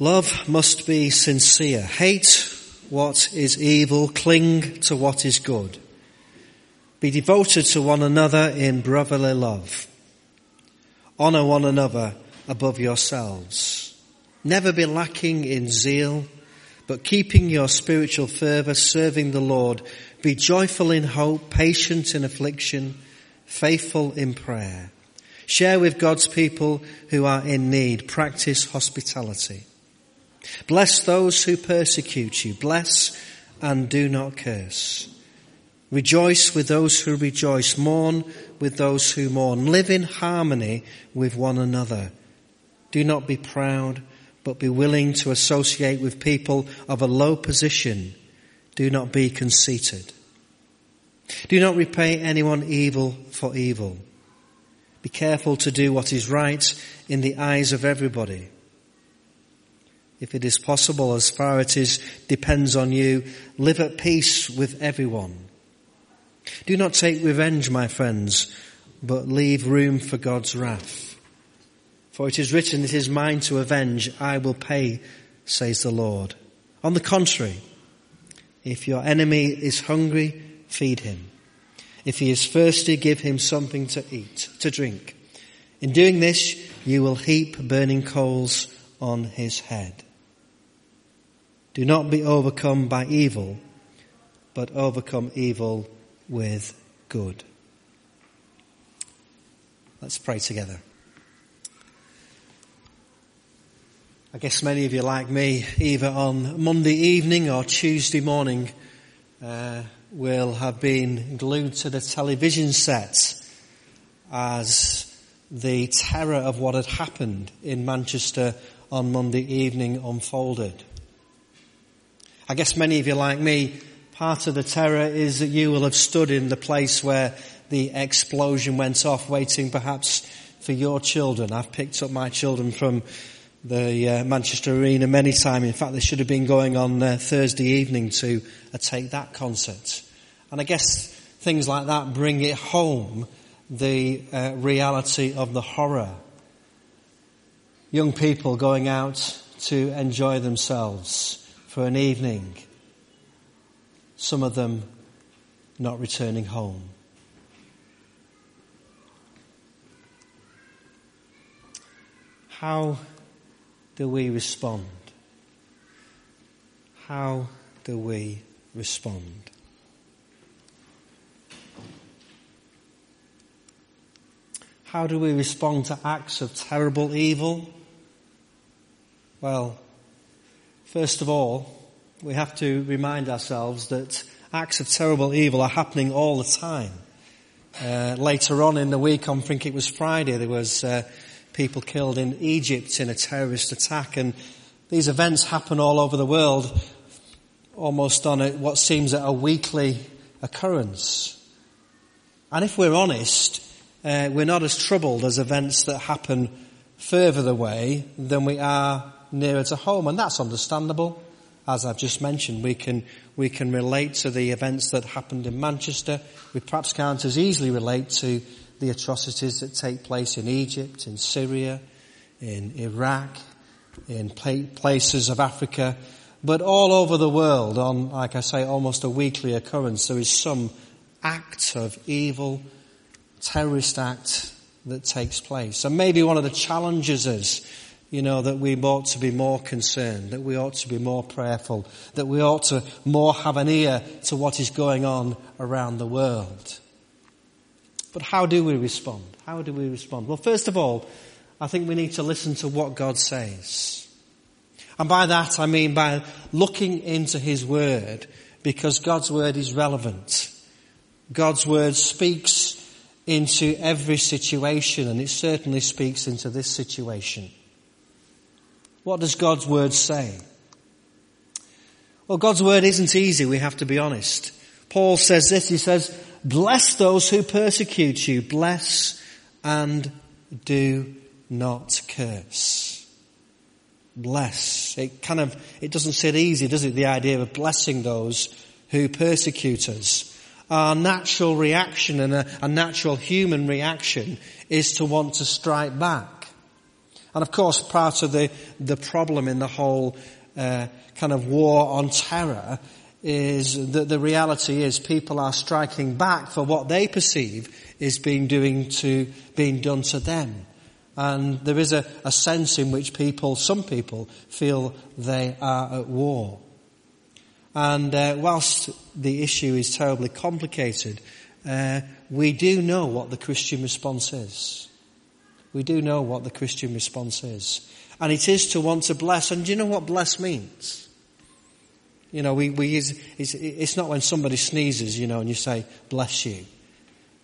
Love must be sincere. Hate what is evil, cling to what is good. Be devoted to one another in brotherly love. Honour one another above yourselves. Never be lacking in zeal, but keeping your spiritual fervour, serving the Lord. Be joyful in hope, patient in affliction, faithful in prayer. Share with God's people who are in need. Practice hospitality. Bless those who persecute you. Bless and do not curse. Rejoice with those who rejoice. Mourn with those who mourn. Live in harmony with one another. Do not be proud, but be willing to associate with people of a low position. Do not be conceited. Do not repay anyone evil for evil. Be careful to do what is right in the eyes of everybody if it is possible, as far as it is, depends on you, live at peace with everyone. Do not take revenge, my friends, but leave room for God's wrath. For it is written, it is mine to avenge, I will pay, says the Lord. On the contrary, if your enemy is hungry, feed him. If he is thirsty, give him something to eat, to drink. In doing this, you will heap burning coals on his head. Do not be overcome by evil, but overcome evil with good. Let's pray together. I guess many of you, like me, either on Monday evening or Tuesday morning, uh, will have been glued to the television set as the terror of what had happened in Manchester on Monday evening unfolded. I guess many of you like me, part of the terror is that you will have stood in the place where the explosion went off, waiting perhaps for your children. I've picked up my children from the uh, Manchester Arena many times. In fact, they should have been going on uh, Thursday evening to uh, Take That concert. And I guess things like that bring it home the uh, reality of the horror. Young people going out to enjoy themselves for an evening, some of them not returning home. How do we respond? How do we respond? How do we respond to acts of terrible evil? Well, First of all, we have to remind ourselves that acts of terrible evil are happening all the time. Uh, later on in the week, I think it was Friday, there was uh, people killed in Egypt in a terrorist attack, and these events happen all over the world, almost on a, what seems a weekly occurrence. And if we're honest, uh, we're not as troubled as events that happen further away than we are nearer to home, and that's understandable. As I've just mentioned, we can, we can relate to the events that happened in Manchester. We perhaps can't as easily relate to the atrocities that take place in Egypt, in Syria, in Iraq, in places of Africa, but all over the world on, like I say, almost a weekly occurrence, there is some act of evil, terrorist act that takes place. And maybe one of the challenges is you know, that we ought to be more concerned, that we ought to be more prayerful, that we ought to more have an ear to what is going on around the world. But how do we respond? How do we respond? Well, first of all, I think we need to listen to what God says. And by that I mean by looking into His Word, because God's Word is relevant. God's Word speaks into every situation, and it certainly speaks into this situation. What does God's word say? Well, God's word isn't easy, we have to be honest. Paul says this, he says, bless those who persecute you, bless and do not curse. Bless. It kind of, it doesn't sit easy, does it? The idea of blessing those who persecute us. Our natural reaction and a, a natural human reaction is to want to strike back. And of course, part of the, the problem in the whole uh, kind of war on terror is that the reality is people are striking back for what they perceive is being doing to, being done to them. And there is a, a sense in which people, some people, feel they are at war. And uh, whilst the issue is terribly complicated, uh, we do know what the Christian response is. We do know what the Christian response is. And it is to want to bless. And do you know what bless means? You know, we, we it's, it's not when somebody sneezes, you know, and you say, bless you.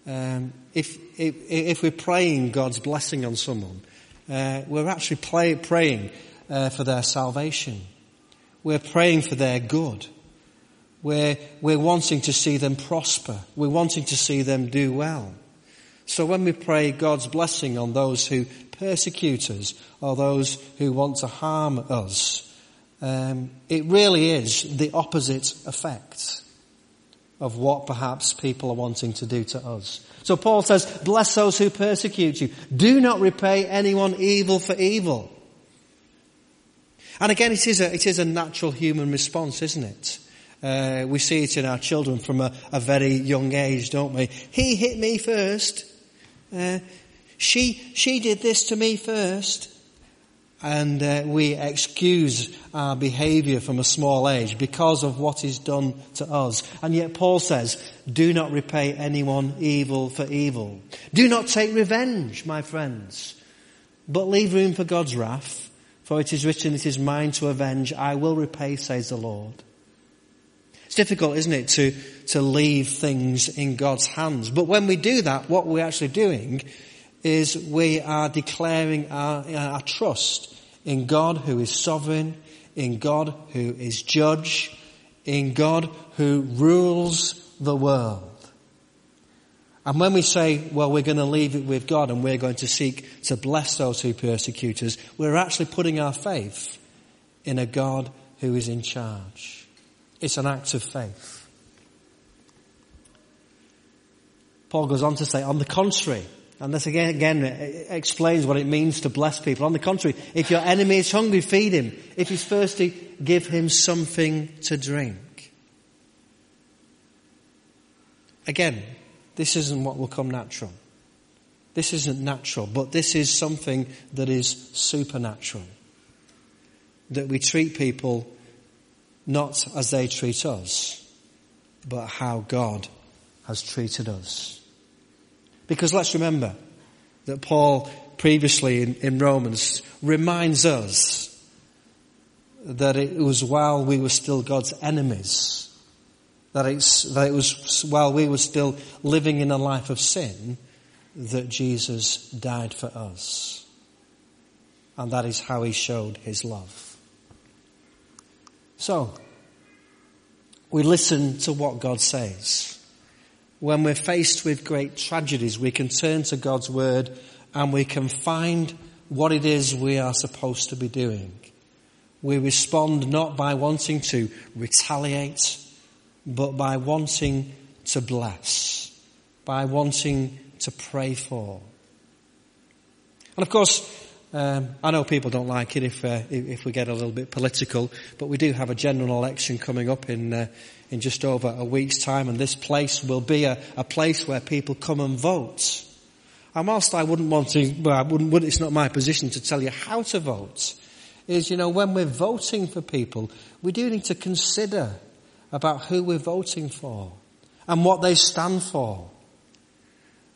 Um, if, if, if, we're praying God's blessing on someone, uh, we're actually play, praying uh, for their salvation. We're praying for their good. We're, we're wanting to see them prosper. We're wanting to see them do well. So when we pray God's blessing on those who persecute us or those who want to harm us, um, it really is the opposite effect of what perhaps people are wanting to do to us. So Paul says, bless those who persecute you. Do not repay anyone evil for evil. And again, it is a, it is a natural human response, isn't it? Uh, we see it in our children from a, a, very young age, don't we? He hit me first. Uh, she, she did this to me first. And uh, we excuse our behavior from a small age because of what is done to us. And yet Paul says, do not repay anyone evil for evil. Do not take revenge, my friends, but leave room for God's wrath. For it is written, it is mine to avenge. I will repay, says the Lord. It's difficult, isn't it, to, to leave things in God's hands. But when we do that, what we're actually doing is we are declaring our, uh, our trust in God who is sovereign, in God who is judge, in God who rules the world. And when we say, well, we're going to leave it with God and we're going to seek to bless those who persecute us, we're actually putting our faith in a God who is in charge. It's an act of faith. Paul goes on to say, on the contrary, and this again, again explains what it means to bless people. On the contrary, if your enemy is hungry, feed him. If he's thirsty, give him something to drink. Again, this isn't what will come natural. This isn't natural, but this is something that is supernatural. That we treat people not as they treat us, but how God has treated us. Because let's remember that Paul previously in, in Romans reminds us that it was while we were still God's enemies, that, it's, that it was while we were still living in a life of sin, that Jesus died for us. And that is how he showed his love. So, we listen to what God says. When we're faced with great tragedies, we can turn to God's word and we can find what it is we are supposed to be doing. We respond not by wanting to retaliate, but by wanting to bless, by wanting to pray for. And of course, um, I know people don't like it if uh, if we get a little bit political, but we do have a general election coming up in uh, in just over a week's time, and this place will be a, a place where people come and vote. And whilst I wouldn't want to, well, I wouldn't, it's not my position to tell you how to vote. Is you know when we're voting for people, we do need to consider about who we're voting for and what they stand for.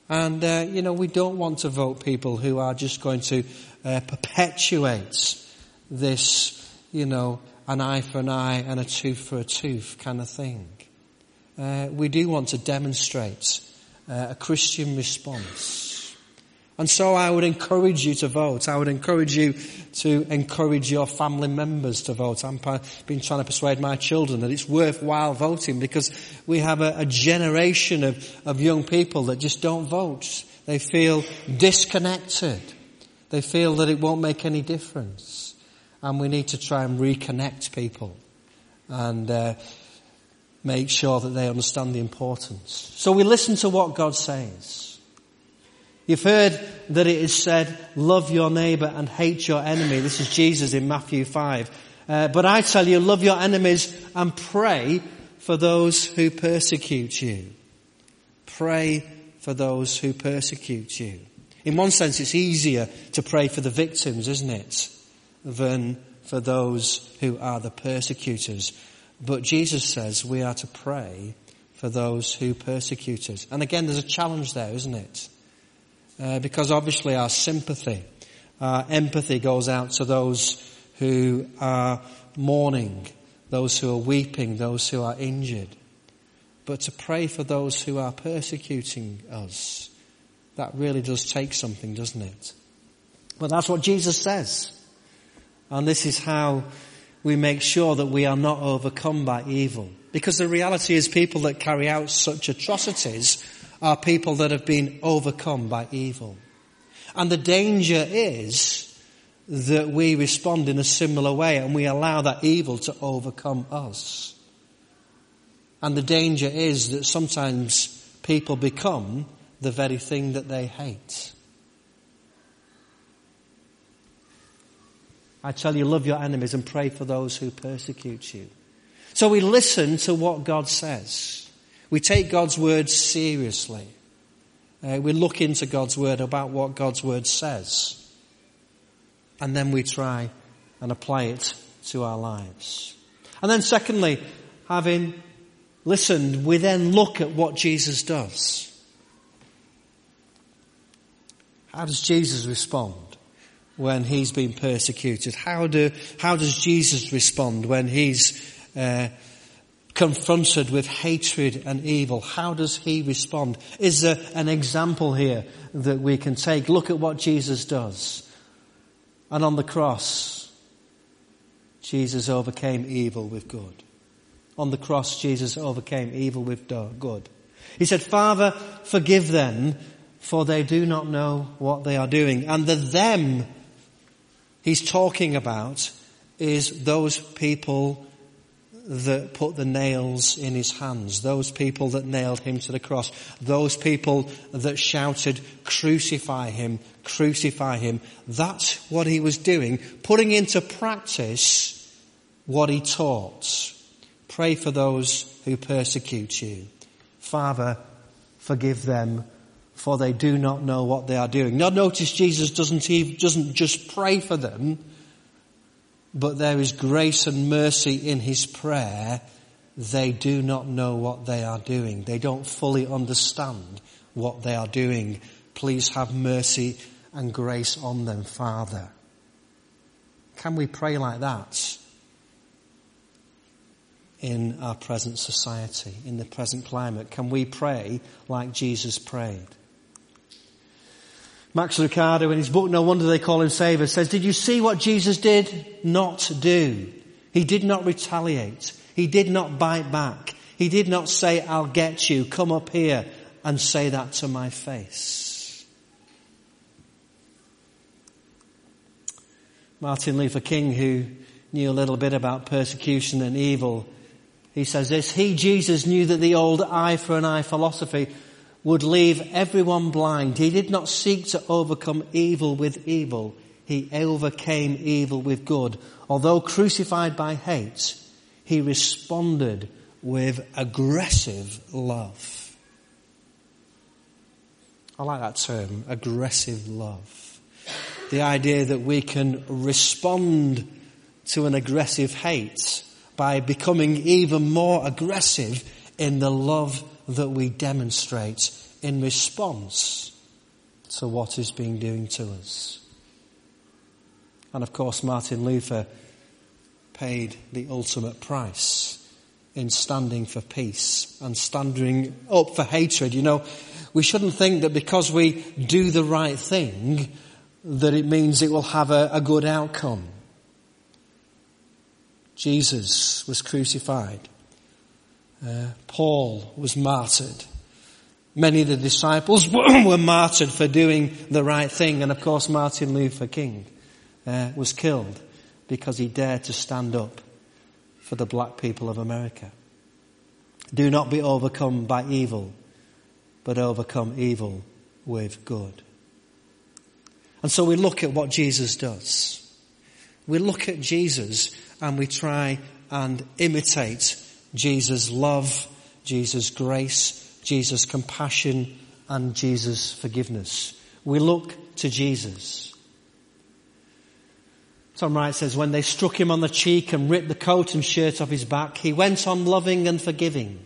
And, uh, you know, we don't want to vote people who are just going to uh, perpetuate this, you know, an eye for an eye and a tooth for a tooth kind of thing. Uh, we do want to demonstrate uh, a Christian response. And so I would encourage you to vote. I would encourage you to encourage your family members to vote. I've been trying to persuade my children that it's worthwhile voting because we have a, a generation of, of young people that just don't vote. They feel disconnected. They feel that it won't make any difference. And we need to try and reconnect people and uh, make sure that they understand the importance. So we listen to what God says. You've heard that it is said, love your neighbor and hate your enemy. This is Jesus in Matthew 5. Uh, but I tell you, love your enemies and pray for those who persecute you. Pray for those who persecute you. In one sense, it's easier to pray for the victims, isn't it? Than for those who are the persecutors. But Jesus says we are to pray for those who persecute us. And again, there's a challenge there, isn't it? Uh, because obviously our sympathy, our empathy goes out to those who are mourning, those who are weeping, those who are injured. But to pray for those who are persecuting us, that really does take something, doesn't it? But that's what Jesus says. And this is how we make sure that we are not overcome by evil. Because the reality is people that carry out such atrocities are people that have been overcome by evil. And the danger is that we respond in a similar way and we allow that evil to overcome us. And the danger is that sometimes people become the very thing that they hate. I tell you, love your enemies and pray for those who persecute you. So we listen to what God says. We take God's word seriously. Uh, we look into God's word about what God's word says. And then we try and apply it to our lives. And then secondly, having listened, we then look at what Jesus does. How does Jesus respond when he's been persecuted? How do, how does Jesus respond when he's, uh, confronted with hatred and evil. How does he respond? Is there an example here that we can take? Look at what Jesus does. And on the cross, Jesus overcame evil with good. On the cross, Jesus overcame evil with good. He said, Father, forgive them, for they do not know what they are doing. And the them he's talking about is those people that put the nails in his hands, those people that nailed him to the cross, those people that shouted, crucify him, crucify him. That's what he was doing, putting into practice what he taught. Pray for those who persecute you. Father, forgive them for they do not know what they are doing. Now notice Jesus doesn't, even, doesn't just pray for them, but there is grace and mercy in his prayer. They do not know what they are doing. They don't fully understand what they are doing. Please have mercy and grace on them, Father. Can we pray like that in our present society, in the present climate? Can we pray like Jesus prayed? Max Lucado in his book No Wonder They Call Him Savior says, did you see what Jesus did not do? He did not retaliate. He did not bite back. He did not say, I'll get you, come up here and say that to my face. Martin Luther King, who knew a little bit about persecution and evil, he says this, he, Jesus, knew that the old eye for an eye philosophy would leave everyone blind. He did not seek to overcome evil with evil. He overcame evil with good. Although crucified by hate, he responded with aggressive love. I like that term, aggressive love. The idea that we can respond to an aggressive hate by becoming even more aggressive in the love that we demonstrate in response to what is being doing to us. And of course, Martin Luther paid the ultimate price in standing for peace and standing up for hatred. You know, we shouldn't think that because we do the right thing, that it means it will have a, a good outcome. Jesus was crucified. Uh, Paul was martyred. Many of the disciples were martyred for doing the right thing. And of course, Martin Luther King uh, was killed because he dared to stand up for the black people of America. Do not be overcome by evil, but overcome evil with good. And so we look at what Jesus does. We look at Jesus and we try and imitate Jesus' love, Jesus' grace, Jesus' compassion, and Jesus' forgiveness. We look to Jesus. Tom Wright says, when they struck him on the cheek and ripped the coat and shirt off his back, he went on loving and forgiving.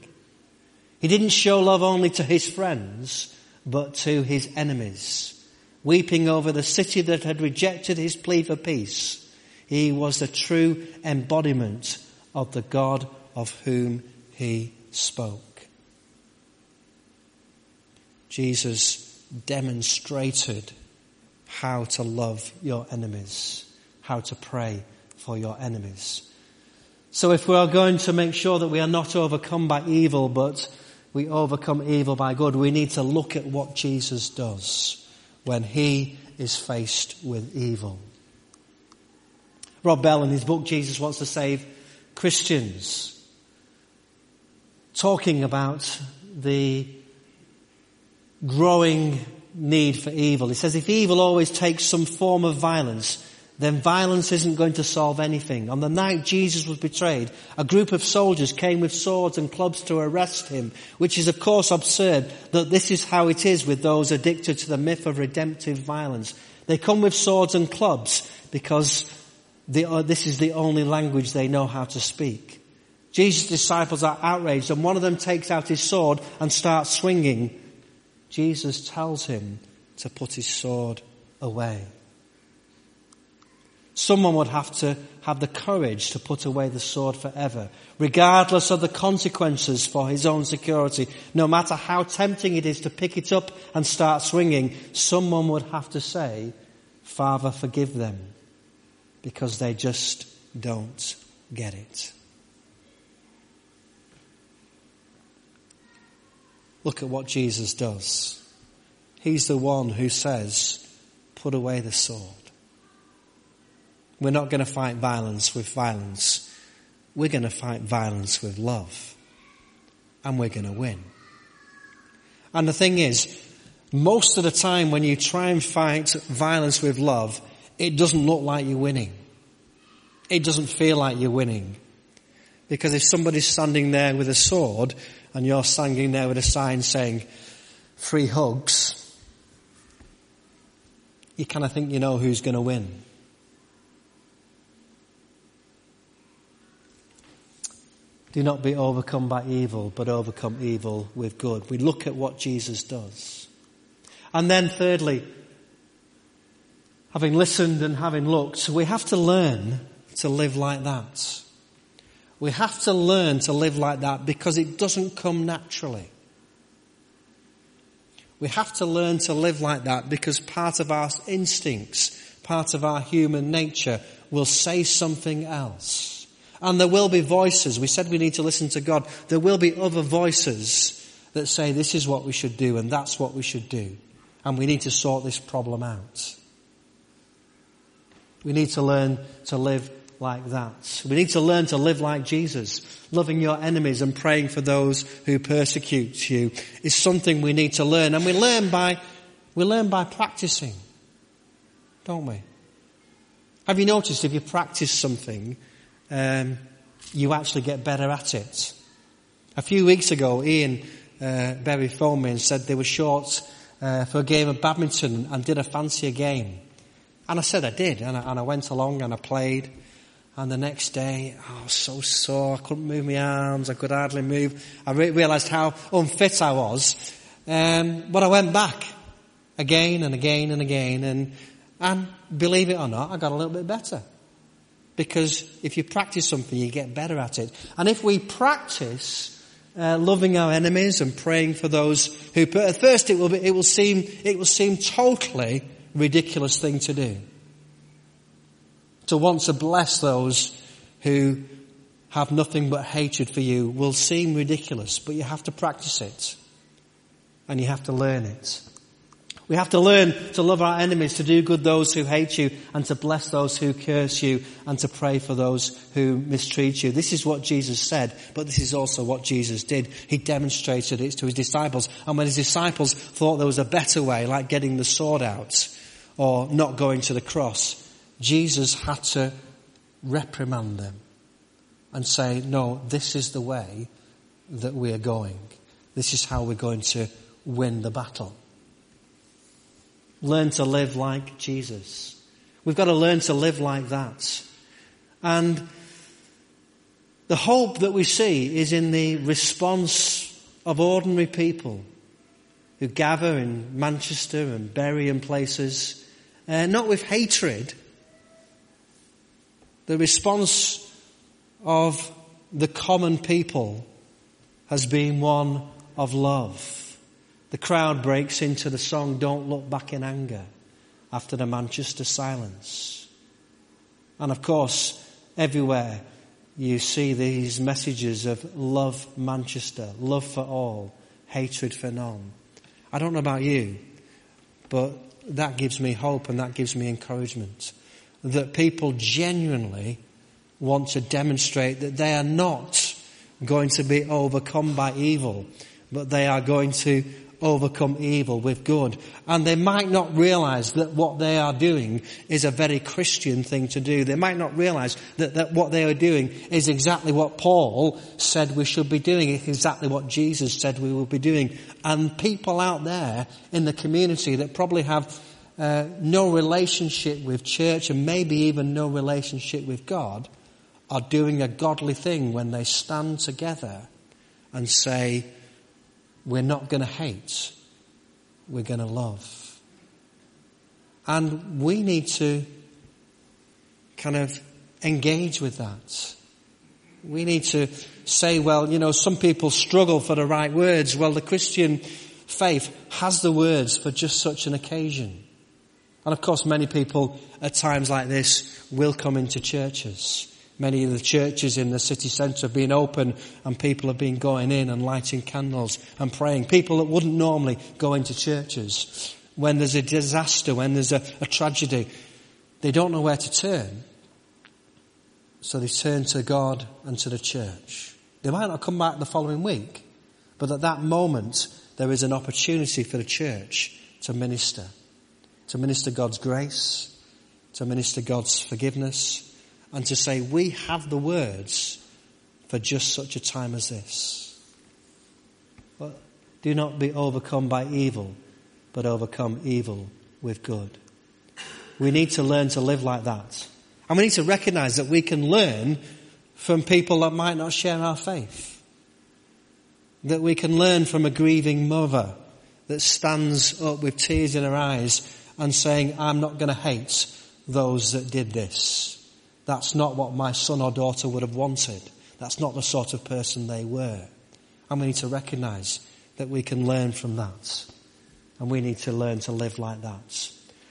He didn't show love only to his friends, but to his enemies. Weeping over the city that had rejected his plea for peace, he was the true embodiment of the God of whom he spoke. Jesus demonstrated how to love your enemies, how to pray for your enemies. So if we are going to make sure that we are not overcome by evil, but we overcome evil by good, we need to look at what Jesus does when he is faced with evil. Rob Bell in his book Jesus Wants to Save Christians talking about the growing need for evil. He says if evil always takes some form of violence, then violence isn't going to solve anything. On the night Jesus was betrayed, a group of soldiers came with swords and clubs to arrest him, which is of course absurd that this is how it is with those addicted to the myth of redemptive violence. They come with swords and clubs because the, uh, this is the only language they know how to speak. Jesus' disciples are outraged and one of them takes out his sword and starts swinging Jesus tells him to put his sword away. Someone would have to have the courage to put away the sword forever, regardless of the consequences for his own security. No matter how tempting it is to pick it up and start swinging, someone would have to say, Father, forgive them, because they just don't get it. Look at what Jesus does. He's the one who says, put away the sword. We're not going to fight violence with violence. We're going to fight violence with love. And we're going to win. And the thing is, most of the time when you try and fight violence with love, it doesn't look like you're winning. It doesn't feel like you're winning. Because if somebody's standing there with a sword and you're standing there with a sign saying free hugs, you kind of think you know who's going to win. Do not be overcome by evil, but overcome evil with good. We look at what Jesus does. And then thirdly, having listened and having looked, we have to learn to live like that. We have to learn to live like that because it doesn't come naturally. We have to learn to live like that because part of our instincts, part of our human nature will say something else. And there will be voices. We said we need to listen to God. There will be other voices that say this is what we should do and that's what we should do. And we need to sort this problem out. We need to learn to live like that. We need to learn to live like Jesus. Loving your enemies and praying for those who persecute you is something we need to learn. And we learn by, we learn by practicing. Don't we? Have you noticed if you practice something, um, you actually get better at it? A few weeks ago, Ian uh, Berry phoned me and said they were short uh, for a game of badminton and did a fancier game. And I said I did, and I, and I went along and I played. And the next day, I was so sore. I couldn't move my arms. I could hardly move. I re- realized how unfit I was. Um, but I went back again and again and again. And, and believe it or not, I got a little bit better. Because if you practice something, you get better at it. And if we practice uh, loving our enemies and praying for those who, at first it will be, it will seem, it will seem totally ridiculous thing to do to want to bless those who have nothing but hatred for you will seem ridiculous, but you have to practice it. And you have to learn it. We have to learn to love our enemies, to do good those who hate you, and to bless those who curse you, and to pray for those who mistreat you. This is what Jesus said, but this is also what Jesus did. He demonstrated it to his disciples. And when his disciples thought there was a better way, like getting the sword out, or not going to the cross, Jesus had to reprimand them and say, no, this is the way that we are going. This is how we're going to win the battle. Learn to live like Jesus. We've got to learn to live like that. And the hope that we see is in the response of ordinary people who gather in Manchester and Bury and places, uh, not with hatred. The response of the common people has been one of love. The crowd breaks into the song Don't Look Back in Anger after the Manchester silence. And of course, everywhere you see these messages of love Manchester, love for all, hatred for none. I don't know about you, but that gives me hope and that gives me encouragement that people genuinely want to demonstrate that they are not going to be overcome by evil, but they are going to overcome evil with good. And they might not realize that what they are doing is a very Christian thing to do. They might not realize that, that what they are doing is exactly what Paul said we should be doing, exactly what Jesus said we will be doing. And people out there in the community that probably have uh, no relationship with church and maybe even no relationship with God are doing a godly thing when they stand together and say, we're not going to hate. We're going to love. And we need to kind of engage with that. We need to say, well, you know, some people struggle for the right words. Well, the Christian faith has the words for just such an occasion. And of course, many people at times like this will come into churches. Many of the churches in the city centre have been open and people have been going in and lighting candles and praying. People that wouldn't normally go into churches. When there's a disaster, when there's a, a tragedy, they don't know where to turn. So they turn to God and to the church. They might not come back the following week, but at that moment, there is an opportunity for the church to minister. To minister God's grace, to minister God's forgiveness, and to say, we have the words for just such a time as this. But do not be overcome by evil, but overcome evil with good. We need to learn to live like that. And we need to recognize that we can learn from people that might not share our faith. That we can learn from a grieving mother that stands up with tears in her eyes and saying, I'm not going to hate those that did this. That's not what my son or daughter would have wanted. That's not the sort of person they were. And we need to recognize that we can learn from that. And we need to learn to live like that.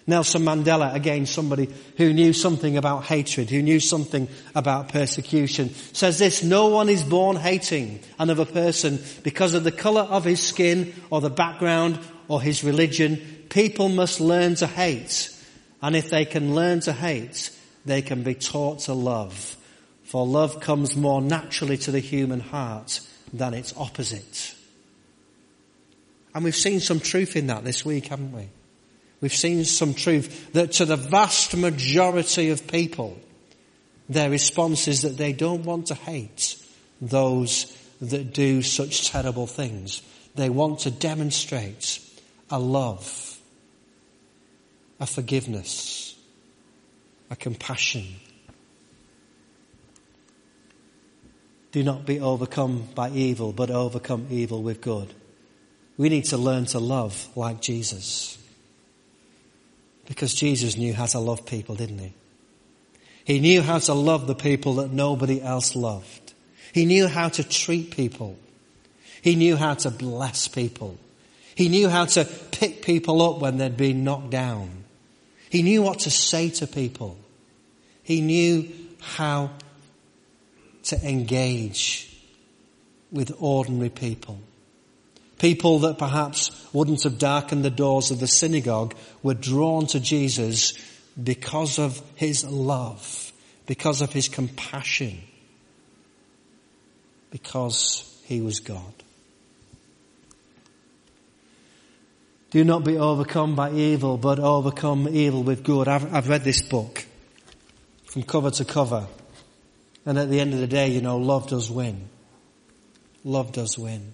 Nelson Mandela, again, somebody who knew something about hatred, who knew something about persecution, says this, no one is born hating another person because of the color of his skin or the background or his religion. People must learn to hate. And if they can learn to hate, they can be taught to love. For love comes more naturally to the human heart than its opposite. And we've seen some truth in that this week, haven't we? We've seen some truth that to the vast majority of people, their response is that they don't want to hate those that do such terrible things. They want to demonstrate a love, a forgiveness, a compassion. Do not be overcome by evil, but overcome evil with good. We need to learn to love like Jesus. Because Jesus knew how to love people, didn't he? He knew how to love the people that nobody else loved. He knew how to treat people. He knew how to bless people. He knew how to pick people up when they'd been knocked down. He knew what to say to people. He knew how to engage with ordinary people. People that perhaps wouldn't have darkened the doors of the synagogue were drawn to Jesus because of his love, because of his compassion, because he was God. Do not be overcome by evil, but overcome evil with good. I've, I've read this book from cover to cover. And at the end of the day, you know, love does win. Love does win.